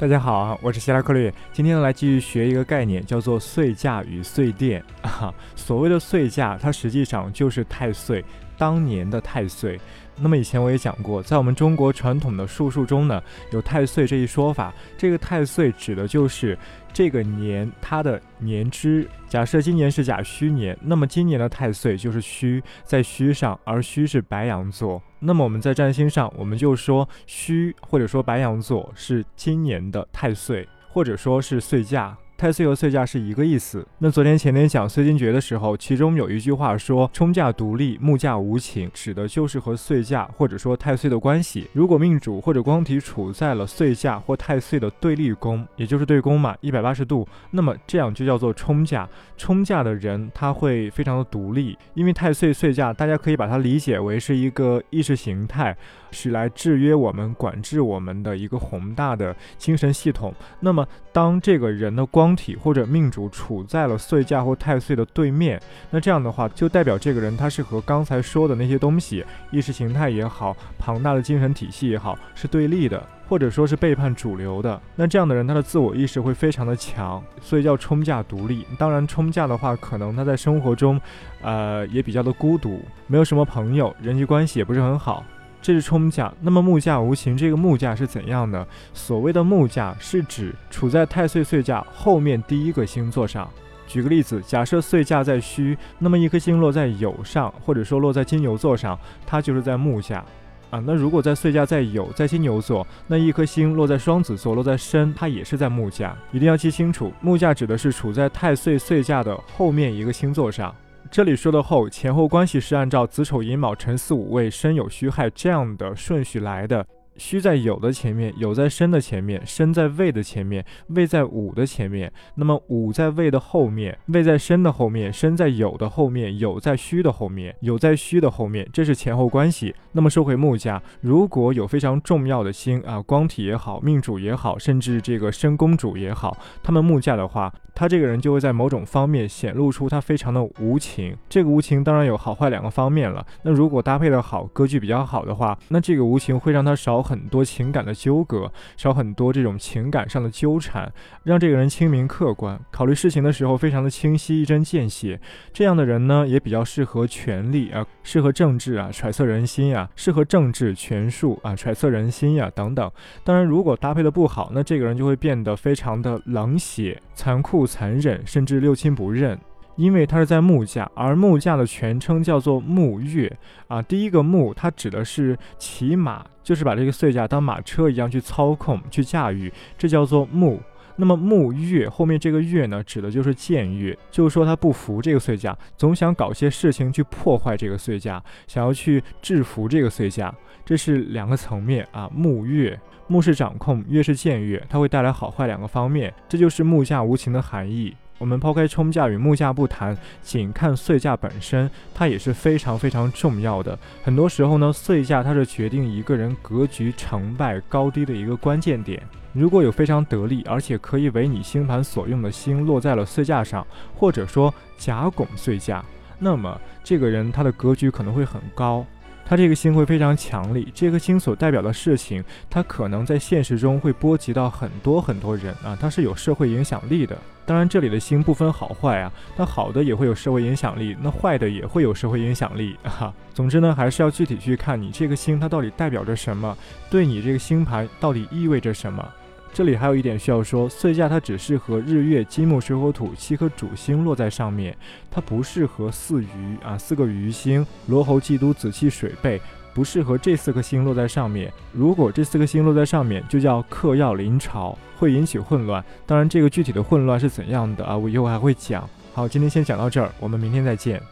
大家好，我是希拉克略。今天呢，来继续学一个概念，叫做碎价与碎电啊。所谓的碎价，它实际上就是太碎，当年的太岁。那么以前我也讲过，在我们中国传统的术数中呢，有太岁这一说法。这个太岁指的就是这个年它的年支。假设今年是甲戌年，那么今年的太岁就是戌，在戌上，而戌是白羊座。那么我们在占星上，我们就说戌或者说白羊座是今年的太岁，或者说是岁价。太岁和岁价是一个意思。那昨天前天讲岁金诀的时候，其中有一句话说“冲驾独立，木驾无情”，指的就是和岁价或者说太岁的关系。如果命主或者光体处在了岁价或太岁的对立宫，也就是对宫嘛，一百八十度，那么这样就叫做冲驾。冲驾的人他会非常的独立，因为太岁岁价，大家可以把它理解为是一个意识形态，是来制约我们、管制我们的一个宏大的精神系统。那么当这个人的光体或者命主处在了岁驾或太岁的对面，那这样的话就代表这个人他是和刚才说的那些东西，意识形态也好，庞大的精神体系也好，是对立的，或者说是背叛主流的。那这样的人他的自我意识会非常的强，所以叫冲价独立。当然，冲价的话，可能他在生活中，呃，也比较的孤独，没有什么朋友，人际关系也不是很好。这是冲甲，那么木架无情，这个木架是怎样的？所谓的木架是指处在太岁岁架后面第一个星座上。举个例子，假设岁架在戌，那么一颗星落在酉上，或者说落在金牛座上，它就是在木架啊。那如果在岁架在酉，在金牛座，那一颗星落在双子座，落在申，它也是在木架。一定要记清楚，木架指的是处在太岁岁架的后面一个星座上。这里说的后前后关系是按照子丑寅卯辰巳午未申酉戌亥这样的顺序来的。虚在有的前面，有在身的前面，身在位的前面，位在午的前面。那么午在位的后面，位在身的后面，身在有的后面，有在虚的后面，有在虚的后面，这是前后关系。那么说回木架，如果有非常重要的星啊，光体也好，命主也好，甚至这个申公主也好，他们木架的话，他这个人就会在某种方面显露出他非常的无情。这个无情当然有好坏两个方面了。那如果搭配的好，格局比较好的话，那这个无情会让他少。很多情感的纠葛，少很多这种情感上的纠缠，让这个人清明客观，考虑事情的时候非常的清晰，一针见血。这样的人呢，也比较适合权力啊，适合政治啊，揣测人心呀，适合政治权术啊，揣测人心呀等等。当然，如果搭配的不好，那这个人就会变得非常的冷血、残酷、残忍，甚至六亲不认。因为它是在木架，而木架的全称叫做木月啊。第一个木，它指的是骑马，就是把这个碎架当马车一样去操控、去驾驭，这叫做木。那么木月后面这个月呢，指的就是僭越，就是说他不服这个碎架，总想搞些事情去破坏这个碎架，想要去制服这个碎架，这是两个层面啊。木月，木是掌控，月是僭越，它会带来好坏两个方面，这就是木架无情的含义。我们抛开冲价与木价不谈，仅看岁价本身，它也是非常非常重要的。很多时候呢，岁价它是决定一个人格局成败高低的一个关键点。如果有非常得力而且可以为你星盘所用的星落在了岁价上，或者说甲拱岁价，那么这个人他的格局可能会很高。他这个星会非常强力，这颗星所代表的事情，它可能在现实中会波及到很多很多人啊，它是有社会影响力的。当然，这里的星不分好坏啊，那好的也会有社会影响力，那坏的也会有社会影响力啊。总之呢，还是要具体去看你这个星它到底代表着什么，对你这个星盘到底意味着什么。这里还有一点需要说，岁驾它只适合日月金木水火土七颗主星落在上面，它不适合四余啊四个余星罗喉忌都紫气水背，不适合这四颗星落在上面。如果这四颗星落在上面，就叫克曜临朝，会引起混乱。当然，这个具体的混乱是怎样的啊，我以后还会讲。好，今天先讲到这儿，我们明天再见。